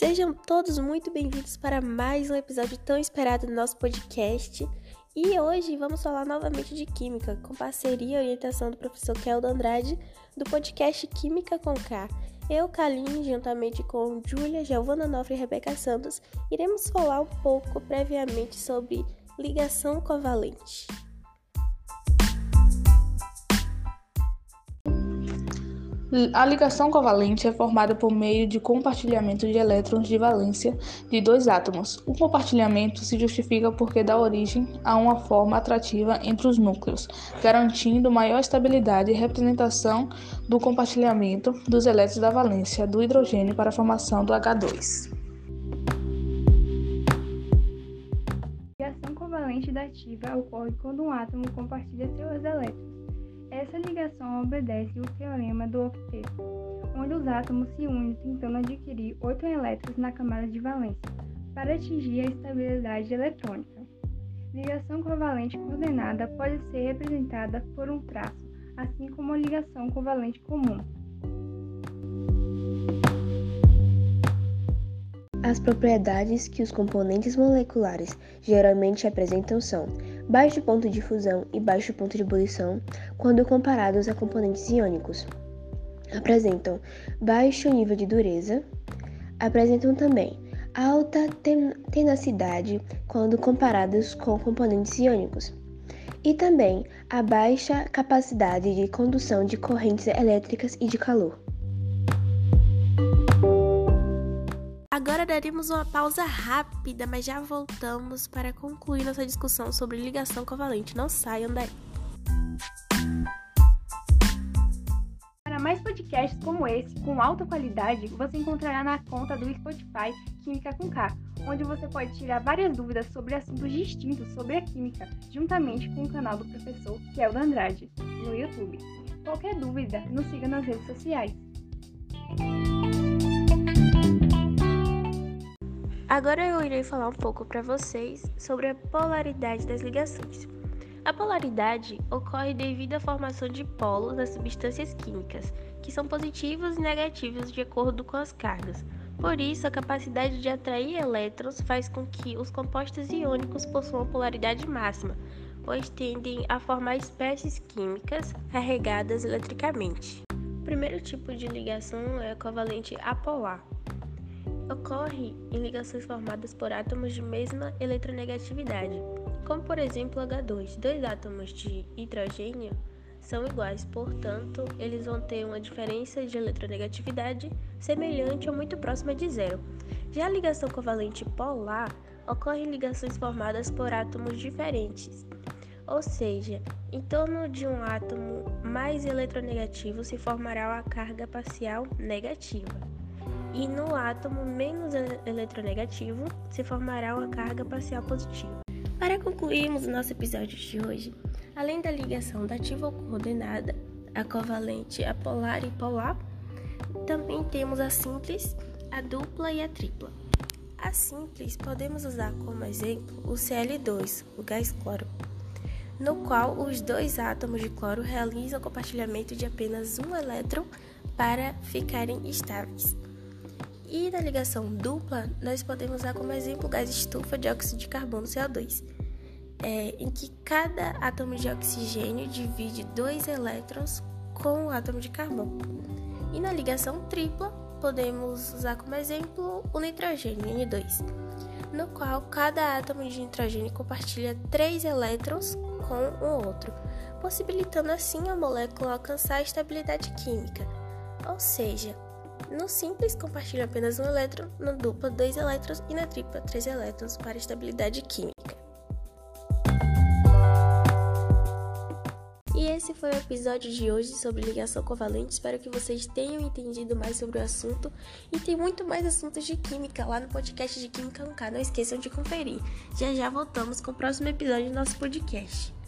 Sejam todos muito bem-vindos para mais um episódio tão esperado do nosso podcast. E hoje vamos falar novamente de Química, com parceria e orientação do professor Keldo Andrade, do podcast Química com K. Eu, Kaline, juntamente com Júlia, Giovana Nofre e Rebeca Santos, iremos falar um pouco previamente sobre ligação covalente. A ligação covalente é formada por meio de compartilhamento de elétrons de valência de dois átomos. O compartilhamento se justifica porque dá origem a uma forma atrativa entre os núcleos, garantindo maior estabilidade e representação do compartilhamento dos elétrons da valência do hidrogênio para a formação do H2. A ligação covalente dativa ocorre quando um átomo compartilha seus elétrons essa ligação obedece o teorema do octeto, onde os átomos se unem tentando adquirir oito elétrons na camada de valência, para atingir a estabilidade eletrônica. Ligação covalente coordenada pode ser representada por um traço, assim como a ligação covalente comum. As propriedades que os componentes moleculares geralmente apresentam são baixo ponto de fusão e baixo ponto de ebulição quando comparados a componentes iônicos. Apresentam baixo nível de dureza, apresentam também alta tenacidade quando comparados com componentes iônicos, e também a baixa capacidade de condução de correntes elétricas e de calor. Agora daremos uma pausa rápida, mas já voltamos para concluir nossa discussão sobre ligação covalente. Não saiam daí. Para mais podcasts como esse, com alta qualidade, você encontrará na conta do Spotify Química com K, onde você pode tirar várias dúvidas sobre assuntos distintos sobre a química, juntamente com o canal do professor Keldo Andrade, no YouTube. Qualquer dúvida, nos siga nas redes sociais. Agora eu irei falar um pouco para vocês sobre a polaridade das ligações. A polaridade ocorre devido à formação de polos das substâncias químicas, que são positivos e negativos de acordo com as cargas. Por isso, a capacidade de atrair elétrons faz com que os compostos iônicos possuam polaridade máxima, pois tendem a formar espécies químicas carregadas eletricamente. O primeiro tipo de ligação é covalente apolar ocorre em ligações formadas por átomos de mesma eletronegatividade, como por exemplo H2. Dois átomos de hidrogênio são iguais, portanto, eles vão ter uma diferença de eletronegatividade semelhante ou muito próxima de zero. Já a ligação covalente polar ocorre em ligações formadas por átomos diferentes, ou seja, em torno de um átomo mais eletronegativo se formará uma carga parcial negativa e no átomo menos eletronegativo se formará uma carga parcial positiva. Para concluirmos o nosso episódio de hoje, além da ligação dativa ou coordenada, a covalente, a polar e polar, também temos a simples, a dupla e a tripla. A simples podemos usar como exemplo o Cl2, o gás cloro, no qual os dois átomos de cloro realizam compartilhamento de apenas um elétron para ficarem estáveis. E na ligação dupla, nós podemos usar como exemplo o gás estufa de óxido de carbono CO2, é, em que cada átomo de oxigênio divide dois elétrons com o átomo de carbono. E na ligação tripla, podemos usar como exemplo o nitrogênio N2, no qual cada átomo de nitrogênio compartilha três elétrons com o outro, possibilitando assim a molécula alcançar a estabilidade química, ou seja, no simples, compartilham apenas um elétron, no dupla, dois elétrons e na tripla, três elétrons para estabilidade química. E esse foi o episódio de hoje sobre ligação covalente. Espero que vocês tenham entendido mais sobre o assunto. E tem muito mais assuntos de química lá no podcast de Química 1K. Não esqueçam de conferir. Já já voltamos com o próximo episódio do nosso podcast.